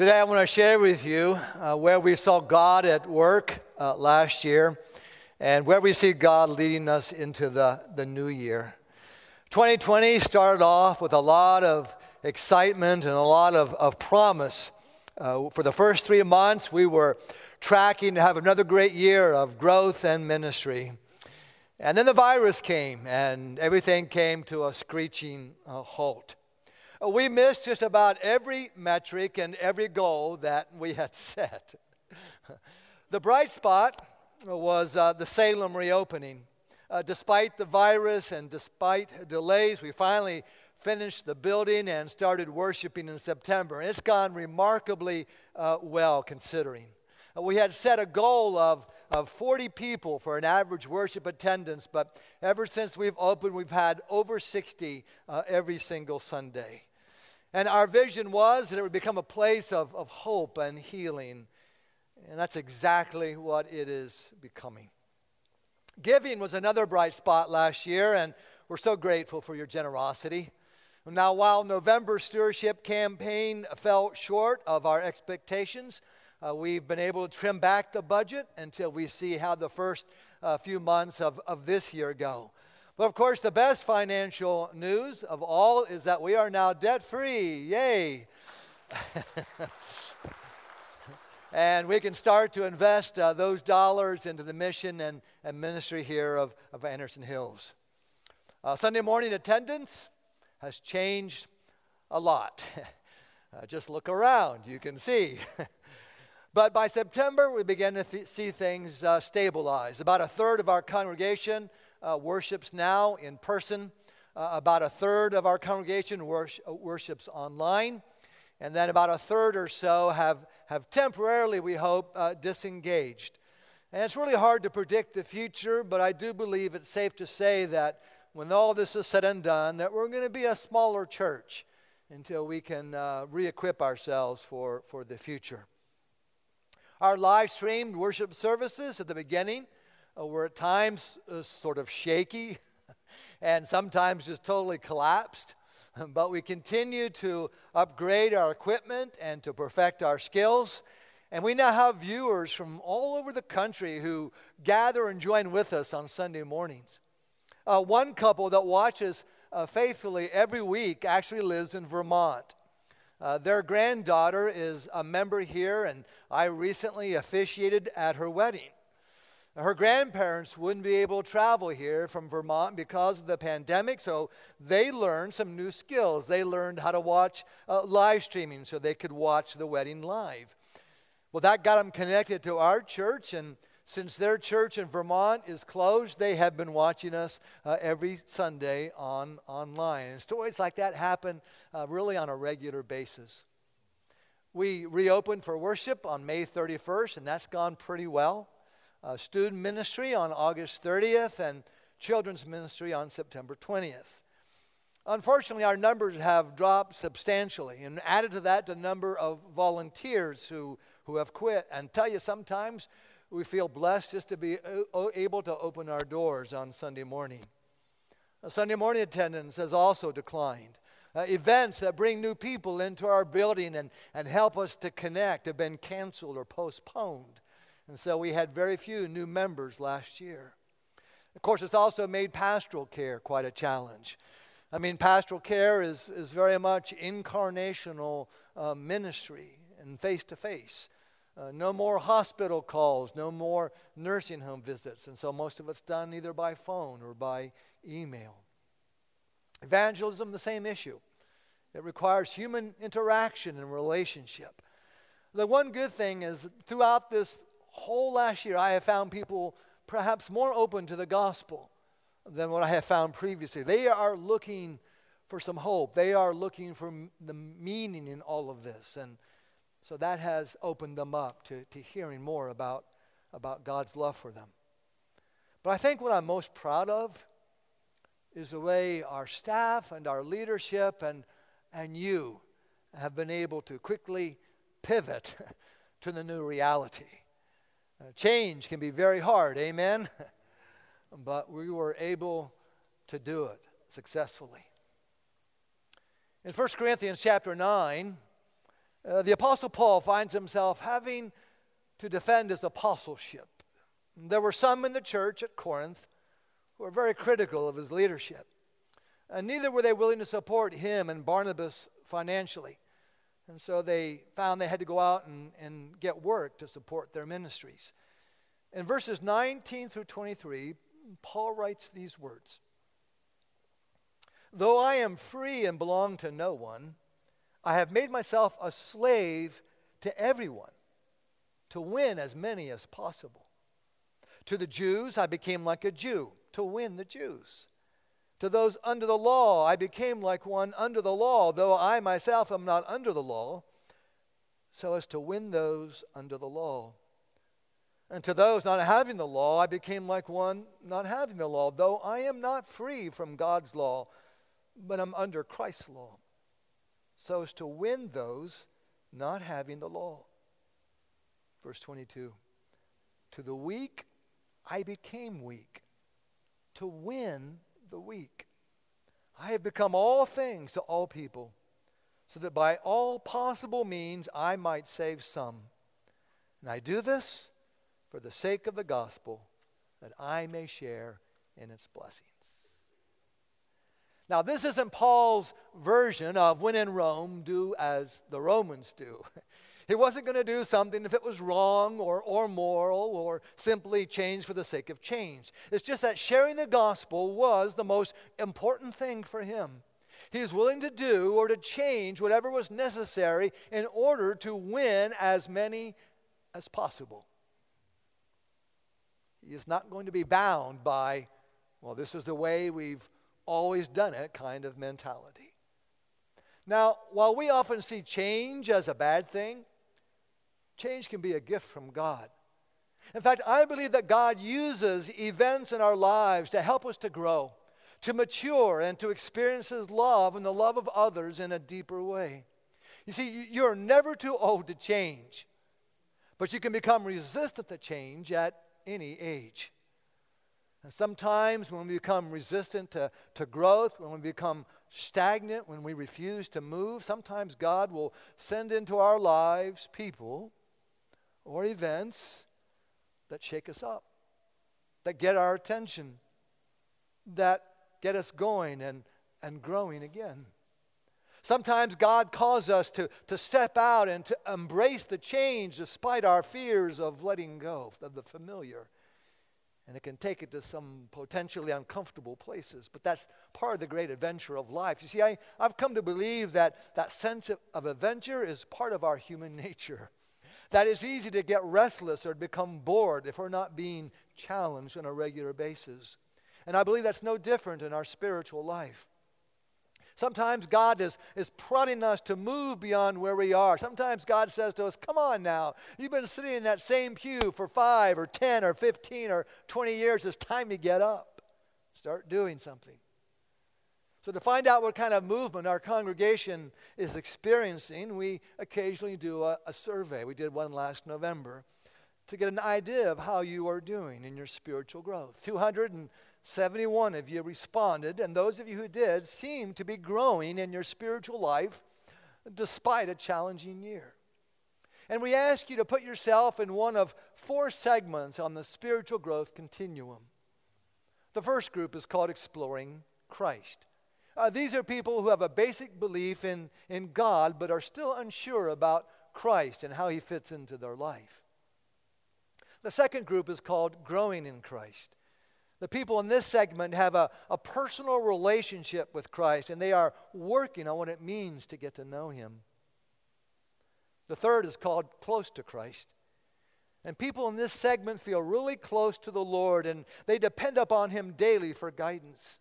Today, I want to share with you uh, where we saw God at work uh, last year and where we see God leading us into the, the new year. 2020 started off with a lot of excitement and a lot of, of promise. Uh, for the first three months, we were tracking to have another great year of growth and ministry. And then the virus came, and everything came to a screeching uh, halt. We missed just about every metric and every goal that we had set. the bright spot was uh, the Salem reopening. Uh, despite the virus and despite delays, we finally finished the building and started worshiping in September. And it's gone remarkably uh, well considering. Uh, we had set a goal of, of 40 people for an average worship attendance, but ever since we've opened, we've had over 60 uh, every single Sunday. And our vision was that it would become a place of, of hope and healing. And that's exactly what it is becoming. Giving was another bright spot last year, and we're so grateful for your generosity. Now, while November stewardship campaign fell short of our expectations, uh, we've been able to trim back the budget until we see how the first uh, few months of, of this year go. But of course, the best financial news of all is that we are now debt free. Yay! and we can start to invest uh, those dollars into the mission and, and ministry here of, of Anderson Hills. Uh, Sunday morning attendance has changed a lot. uh, just look around, you can see. but by September, we began to th- see things uh, stabilize. About a third of our congregation uh, worships now in person. Uh, about a third of our congregation worsh- uh, worships online. And then about a third or so have, have temporarily, we hope, uh, disengaged. And it's really hard to predict the future, but I do believe it's safe to say that when all this is said and done, that we're going to be a smaller church until we can uh, re equip ourselves for, for the future. Our live streamed worship services at the beginning uh, were at times uh, sort of shaky and sometimes just totally collapsed. But we continue to upgrade our equipment and to perfect our skills. And we now have viewers from all over the country who gather and join with us on Sunday mornings. Uh, one couple that watches uh, faithfully every week actually lives in Vermont. Uh, their granddaughter is a member here, and I recently officiated at her wedding. Her grandparents wouldn't be able to travel here from Vermont because of the pandemic, so they learned some new skills. They learned how to watch uh, live streaming so they could watch the wedding live. Well, that got them connected to our church, and since their church in Vermont is closed, they have been watching us uh, every Sunday on online. And stories like that happen uh, really on a regular basis. We reopened for worship on May 31st, and that's gone pretty well uh, student ministry on August 30th and children's ministry on September 20th. Unfortunately, our numbers have dropped substantially, and added to that, the number of volunteers who, who have quit. And tell you, sometimes we feel blessed just to be able to open our doors on Sunday morning. Sunday morning attendance has also declined. Uh, events that bring new people into our building and, and help us to connect have been canceled or postponed. And so we had very few new members last year. Of course, it's also made pastoral care quite a challenge. I mean, pastoral care is, is very much incarnational uh, ministry and face to face. No more hospital calls, no more nursing home visits. And so most of it's done either by phone or by email. Evangelism, the same issue. It requires human interaction and relationship. The one good thing is throughout this whole last year, I have found people perhaps more open to the gospel than what I have found previously. They are looking for some hope, they are looking for the meaning in all of this. And so that has opened them up to, to hearing more about, about God's love for them. But I think what I'm most proud of is the way our staff and our leadership and, and you have been able to quickly pivot to the new reality. Uh, change can be very hard, amen? but we were able to do it successfully. In 1 Corinthians chapter 9, uh, the Apostle Paul finds himself having to defend his apostleship. There were some in the church at Corinth who were very critical of his leadership. And neither were they willing to support him and Barnabas financially. And so they found they had to go out and, and get work to support their ministries. In verses 19 through 23, Paul writes these words Though I am free and belong to no one, I have made myself a slave to everyone to win as many as possible. To the Jews, I became like a Jew to win the Jews. To those under the law, I became like one under the law, though I myself am not under the law, so as to win those under the law. And to those not having the law, I became like one not having the law, though I am not free from God's law, but am under Christ's law, so as to win those not having the law. Verse 22 To the weak I became weak, to win the weak. I have become all things to all people, so that by all possible means I might save some. And I do this for the sake of the gospel, that I may share in its blessings. Now, this isn't Paul's version of when in Rome, do as the Romans do. He wasn't going to do something if it was wrong or, or moral or simply change for the sake of change. It's just that sharing the gospel was the most important thing for him. He was willing to do or to change whatever was necessary in order to win as many as possible. He is not going to be bound by, well, this is the way we've always done it kind of mentality. Now, while we often see change as a bad thing, Change can be a gift from God. In fact, I believe that God uses events in our lives to help us to grow, to mature, and to experience His love and the love of others in a deeper way. You see, you're never too old to change, but you can become resistant to change at any age. And sometimes when we become resistant to, to growth, when we become stagnant, when we refuse to move, sometimes God will send into our lives people or events that shake us up, that get our attention, that get us going and, and growing again. Sometimes God calls us to, to step out and to embrace the change despite our fears of letting go of the familiar. And it can take it to some potentially uncomfortable places. But that's part of the great adventure of life. You see, I, I've come to believe that that sense of, of adventure is part of our human nature that it's easy to get restless or become bored if we're not being challenged on a regular basis. And I believe that's no different in our spiritual life. Sometimes God is, is prodding us to move beyond where we are. Sometimes God says to us, Come on now. You've been sitting in that same pew for five or 10 or 15 or 20 years. It's time to get up. Start doing something. So, to find out what kind of movement our congregation is experiencing, we occasionally do a, a, survey. We did one last November to get an idea of how you are doing in your spiritual growth. 271 of you responded, and those of you who did seem to be growing in your spiritual life despite a challenging year. And we ask you to put yourself in one of four segments on the spiritual growth continuum. The first group is called Exploring Christ. Uh, these are people who have a basic belief in, in God but are still unsure about Christ and how he fits into their life. The second group is called Growing in Christ. The people in this segment have a, a personal relationship with Christ and they are working on what it means to get to know him. The third is called Close to Christ. And people in this segment feel really close to the Lord and they depend upon Him daily for guidance.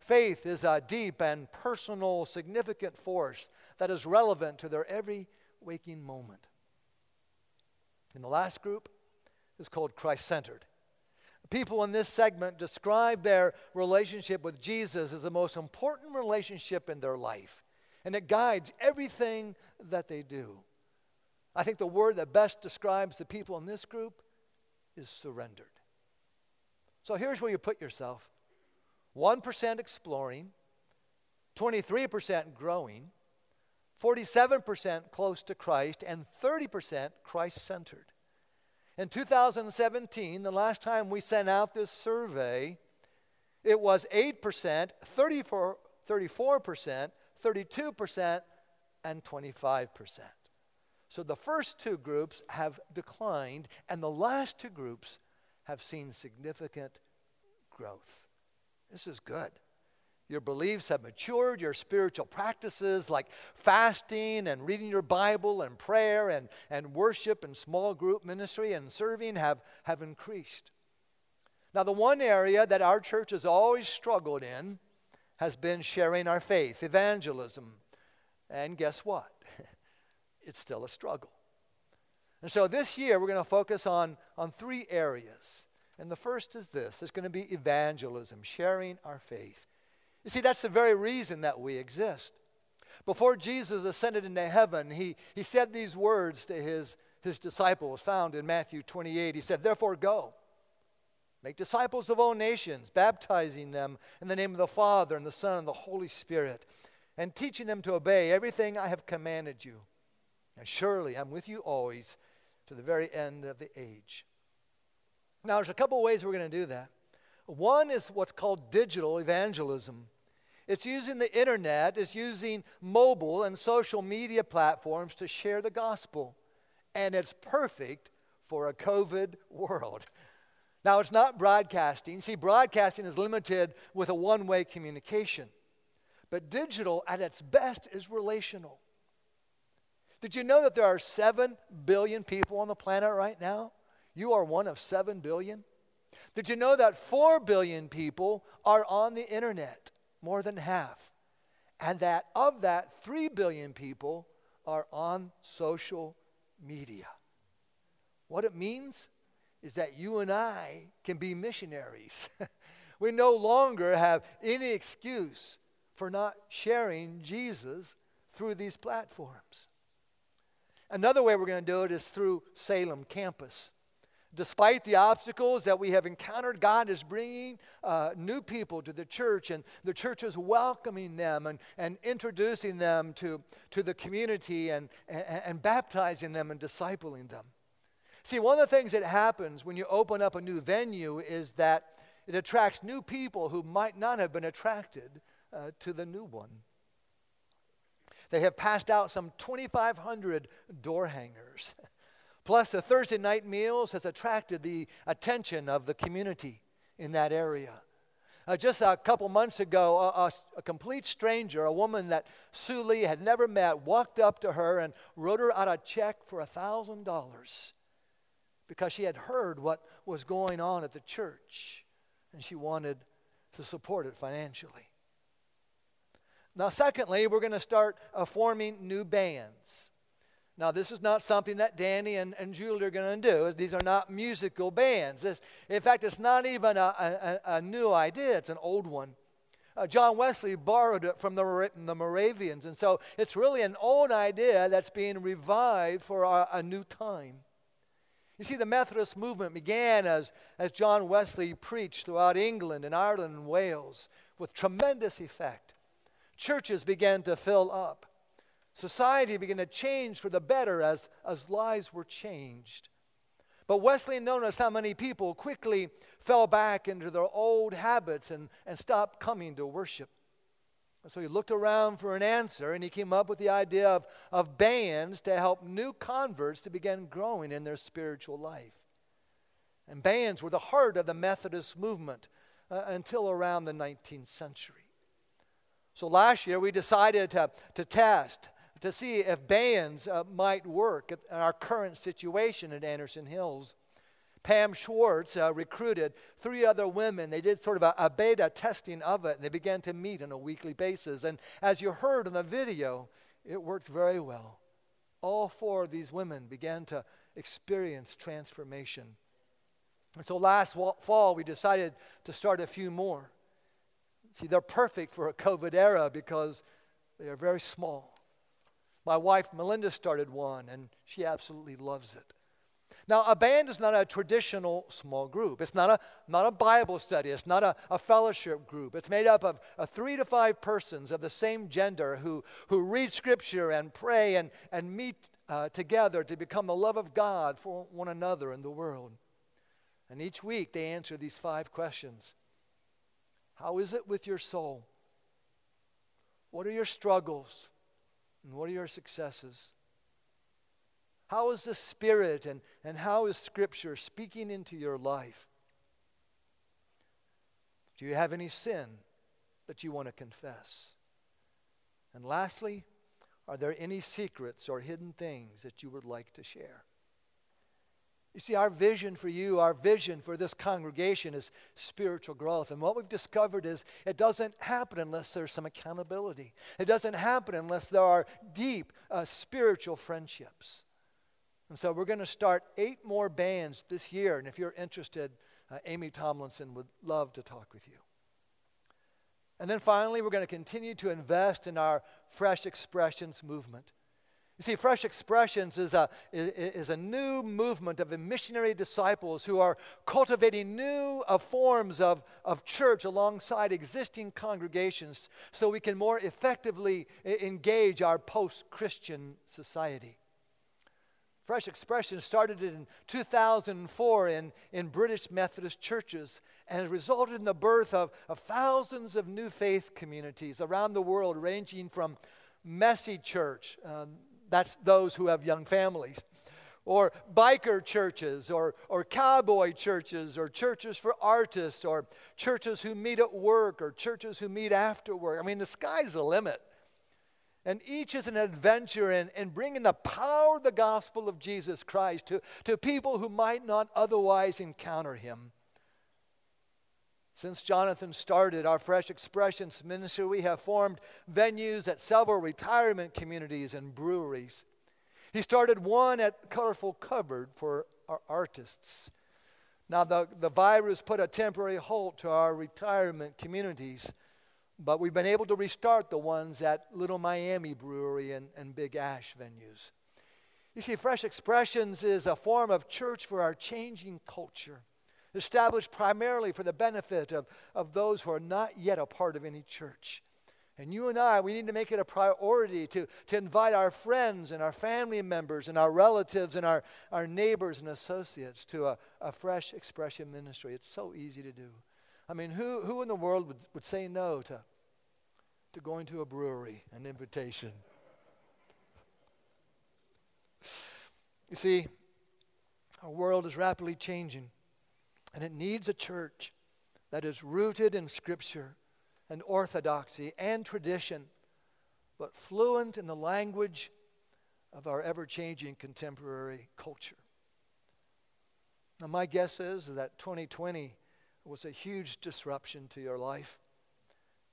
Faith is a deep and personal, significant force that is relevant to their every waking moment. And the last group is called Christ centered. People in this segment describe their relationship with Jesus as the most important relationship in their life, and it guides everything that they do. I think the word that best describes the people in this group is surrendered. So here's where you put yourself 1% exploring, 23% growing, 47% close to Christ, and 30% Christ centered. In 2017, the last time we sent out this survey, it was 8%, 34, 34%, 32%, and 25%. So the first two groups have declined, and the last two groups have seen significant growth. This is good. Your beliefs have matured. Your spiritual practices like fasting and reading your Bible and prayer and, and worship and small group ministry and serving have, have increased. Now, the one area that our church has always struggled in has been sharing our faith, evangelism. And guess what? it's still a struggle. And so this year we're going to focus on, on three areas. And the first is this it's going to be evangelism, sharing our faith. You see, that's the very reason that we exist. Before Jesus ascended into heaven, he, he said these words to his, his disciples, found in Matthew 28. He said, Therefore, go. Make disciples of all nations, baptizing them in the name of the Father and the Son and the Holy Spirit, and teaching them to obey everything I have commanded you. And surely I'm with you always to the very end of the age. Now, there's a couple ways we're going to do that. One is what's called digital evangelism. It's using the internet, it's using mobile and social media platforms to share the gospel. And it's perfect for a COVID world. Now, it's not broadcasting. See, broadcasting is limited with a one way communication. But digital, at its best, is relational. Did you know that there are 7 billion people on the planet right now? You are one of 7 billion. Did you know that 4 billion people are on the internet? More than half. And that of that, 3 billion people are on social media. What it means is that you and I can be missionaries. we no longer have any excuse for not sharing Jesus through these platforms. Another way we're going to do it is through Salem campus. Despite the obstacles that we have encountered, God is bringing uh, new people to the church, and the church is welcoming them and, and introducing them to, to the community and, and, and baptizing them and discipling them. See, one of the things that happens when you open up a new venue is that it attracts new people who might not have been attracted uh, to the new one. They have passed out some 2,500 door hangers. Plus, the Thursday night meals has attracted the attention of the community in that area. Uh, just a couple months ago, a, a, a, complete stranger, a woman that Sue Lee had never met, walked up to her and wrote her out a check for $1,000 because she had heard what was going on at the church and she wanted to support it financially. Now, secondly, we're going to start uh, forming new bands. Now, this is not something that Danny and, and Julie are going to do. These are not musical bands. This, in fact, it's not even a, a, a new idea, it's an old one. Uh, John Wesley borrowed it from the, the Moravians, and so it's really an old idea that's being revived for a, a new time. You see, the Methodist movement began as, as John Wesley preached throughout England and Ireland and Wales with tremendous effect. Churches began to fill up. Society began to change for the better as, as lives were changed. But Wesley noticed how many people quickly fell back into their old habits and, and stopped coming to worship. So he looked around for an answer and he came up with the idea of, of bands to help new converts to begin growing in their spiritual life. And bands were the heart of the Methodist movement uh, until around the 19th century. So last year we decided to, to test to see if bands uh, might work in our current situation at Anderson Hills. Pam Schwartz uh, recruited three other women. They did sort of a, a, beta testing of it, and they began to meet on a weekly basis. And as you heard in the video, it worked very well. All four of these women began to experience transformation. And so last fall, we decided to start a few more. See, they're perfect for a COVID era because they are very small. My wife, Melinda, started one, and she absolutely loves it. Now, a band is not a traditional small group. It's not a, not a Bible study. It's not a, a fellowship group. It's made up of, of three to five persons of the same gender who, who read Scripture and pray and, and meet uh, together to become the love of God for one another in the world. And each week they answer these five questions How is it with your soul? What are your struggles? And what are your successes? How is the Spirit and, and how is Scripture speaking into your life? Do you have any sin that you want to confess? And lastly, are there any secrets or hidden things that you would like to share? You see, our vision for you, our vision for this congregation is spiritual growth. And what we've discovered is it doesn't happen unless there's some accountability. It doesn't happen unless there are deep uh, spiritual friendships. And so we're going to start eight more bands this year. And if you're interested, uh, Amy Tomlinson would love to talk with you. And then finally, we're going to continue to invest in our Fresh Expressions movement. You see, Fresh Expressions is a, is, a new movement of missionary disciples who are cultivating new uh, forms of, of church alongside existing congregations so we can more effectively engage our post Christian society. Fresh Expression started in 2004 in, in British Methodist churches and it resulted in the birth of, of thousands of new faith communities around the world, ranging from messy church, um, that's those who have young families, or biker churches, or, or cowboy churches, or churches for artists, or churches who meet at work, or churches who meet after work. I mean, the sky's the limit. And each is an adventure in, in bringing the power of the gospel of Jesus Christ to, to people who might not otherwise encounter him. Since Jonathan started our Fresh Expressions ministry, we have formed venues at several retirement communities and breweries. He started one at Colorful Cupboard for our artists. Now, the, the virus put a temporary halt to our retirement communities. But we've been able to restart the ones at Little Miami Brewery and, and Big Ash venues. You see, Fresh Expressions is a form of church for our changing culture, established primarily for the benefit of, of those who are not yet a part of any church. And you and I, we need to make it a priority to, to invite our friends and our family members and our relatives and our, our neighbors and associates to a, a fresh expression ministry. It's so easy to do. I mean, who, who in the world would, would say no to, to going to a brewery, an invitation? You see, our world is rapidly changing, and it needs a church that is rooted in Scripture and orthodoxy and tradition, but fluent in the language of our ever changing contemporary culture. Now, my guess is that 2020 was a huge disruption to your life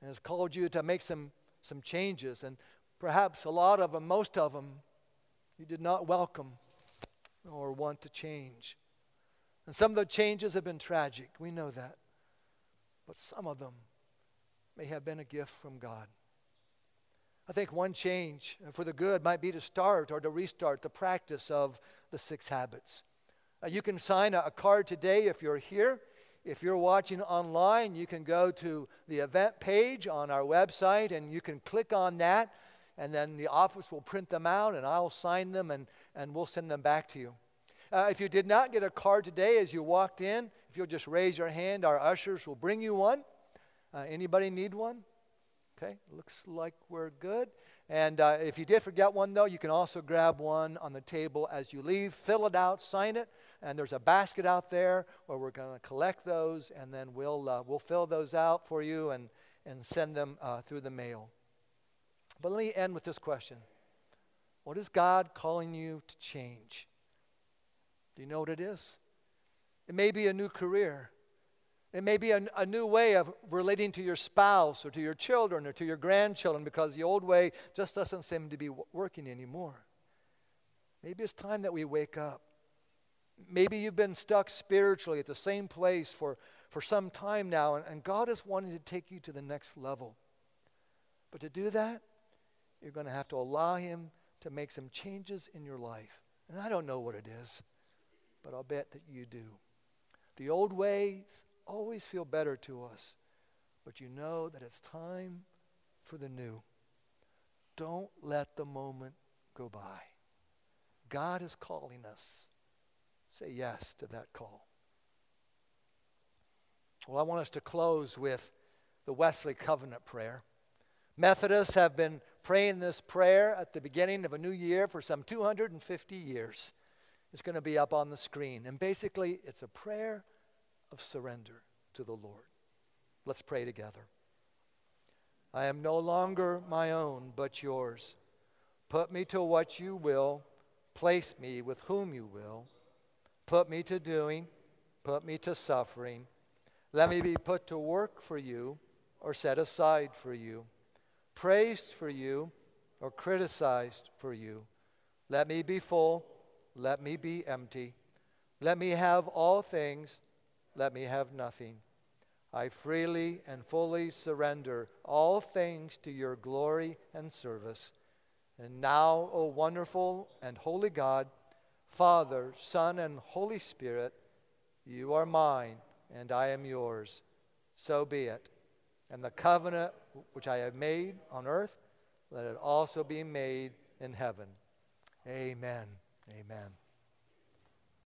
and has called you to make some, some changes. And perhaps a lot of them, most of them, you did not welcome or want to change. And some of the changes have been tragic. We know that. But some of them may have been a gift from God. I think one change for the good might be to start or to restart the practice of the six habits. Uh, you can sign a, a card today if you're here if you're watching online, you can go to the event page on our website and you can click on that, and then the office will print them out and I'll sign them and, and we'll send them back to you. Uh, if you did not get a card today as you walked in, if you'll just raise your hand, our ushers will bring you one. Uh, anybody need one? Okay, looks like we're good. And uh, if you did forget one, though, you can also grab one on the table as you leave, fill it out, sign it, and there's a basket out there where we're going to collect those, and then we'll, uh, we'll fill those out for you and, and send them uh, through the mail. But let me end with this question What is God calling you to change? You know what it is? It may be a new career. It may be a, a, new way of relating to your spouse or to your children or to your grandchildren because the old way just doesn't seem to be working anymore. Maybe it's time that we wake up. Maybe you've been stuck spiritually at the same place for, for some time now, and, and God is wanting to take you to the next level. But to do that, you're going to have to allow Him to make some changes in your life. And I don't know what it is. But I'll bet that you do. The old ways always feel better to us, but you know that it's time for the new. Don't let the moment go by. God is calling us. Say yes to that call. Well, I want us to close with the Wesley Covenant Prayer. Methodists have been praying this prayer at the beginning of a new year for some 250 years. It's going to be up on the screen. And basically, it's a prayer of surrender to the Lord. Let's pray together. I am no longer my own, but yours. Put me to what you will, place me with whom you will. Put me to doing, put me to suffering. Let me be put to work for you or set aside for you, praised for you or criticized for you. Let me be full, let me be empty. Let me have all things, let me have nothing. I freely and fully surrender all things to your glory and service. And now, O wonderful and holy God, Father, Son, and Holy Spirit, you are mine and I am yours. So be it. And the covenant which I have made on earth, let it also be made in heaven. Amen. Amen.